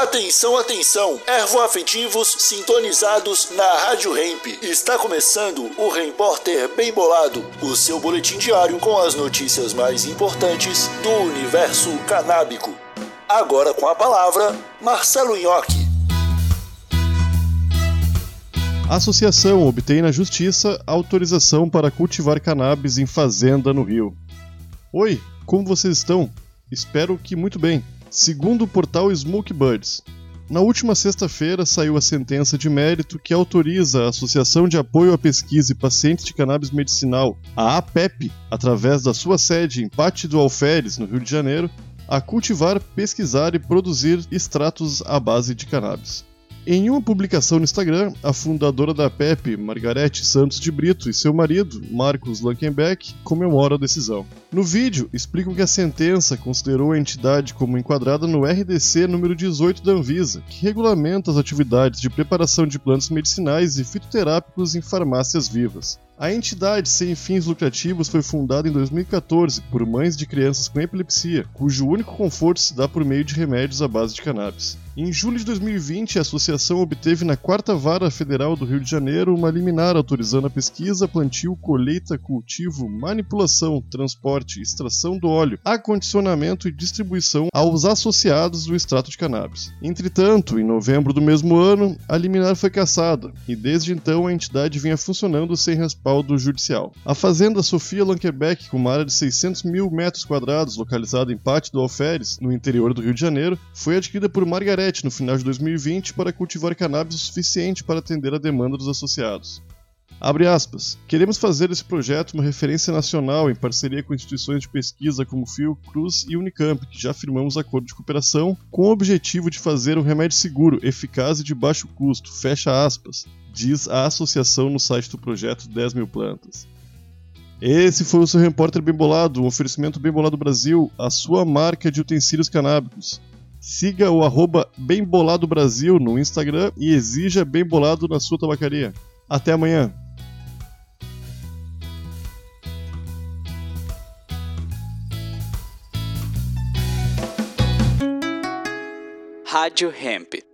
Atenção, atenção! Ervoafetivos sintonizados na Rádio Hemp. Está começando o Repórter Bem Bolado, o seu boletim diário com as notícias mais importantes do universo canábico. Agora com a palavra, Marcelo Nhoque. A associação obtém na justiça autorização para cultivar cannabis em fazenda no Rio. Oi, como vocês estão? Espero que muito bem. Segundo o portal Smoke Birds, na última sexta-feira saiu a sentença de mérito que autoriza a Associação de Apoio à Pesquisa e Pacientes de Cannabis Medicinal, a APEP, através da sua sede em Pátio do Alferes, no Rio de Janeiro, a cultivar, pesquisar e produzir extratos à base de cannabis. Em uma publicação no Instagram, a fundadora da PEP, Margarete Santos de Brito, e seu marido, Marcos Lankenbeck, comemoram a decisão. No vídeo, explicam que a sentença considerou a entidade como enquadrada no RDC número 18 da Anvisa, que regulamenta as atividades de preparação de plantas medicinais e fitoterápicos em farmácias vivas. A entidade sem fins lucrativos foi fundada em 2014 por mães de crianças com epilepsia, cujo único conforto se dá por meio de remédios à base de cannabis. Em julho de 2020, a associação obteve na quarta vara federal do Rio de Janeiro uma liminar autorizando a pesquisa, plantio, colheita, cultivo, manipulação, transporte, extração do óleo, acondicionamento e distribuição aos associados do extrato de cannabis. Entretanto, em novembro do mesmo ano, a liminar foi cassada e desde então a entidade vinha funcionando sem respaldo judicial. A fazenda Sofia Lankebeck, com uma área de 600 mil metros quadrados, localizada em Pátio do Alferes, no interior do Rio de Janeiro, foi adquirida por No final de 2020 para cultivar cannabis o suficiente para atender a demanda dos associados. Abre aspas. Queremos fazer esse projeto uma referência nacional em parceria com instituições de pesquisa como Fiocruz e Unicamp, que já firmamos acordo de cooperação, com o objetivo de fazer um remédio seguro, eficaz e de baixo custo. Fecha aspas. Diz a associação no site do projeto 10 mil plantas. Esse foi o seu repórter Bem Bolado, um oferecimento Bem Bolado Brasil, a sua marca de utensílios canábicos. Siga o arroba Brasil no Instagram e exija Bem Bolado na sua tabacaria. Até amanhã! Rádio Hemp.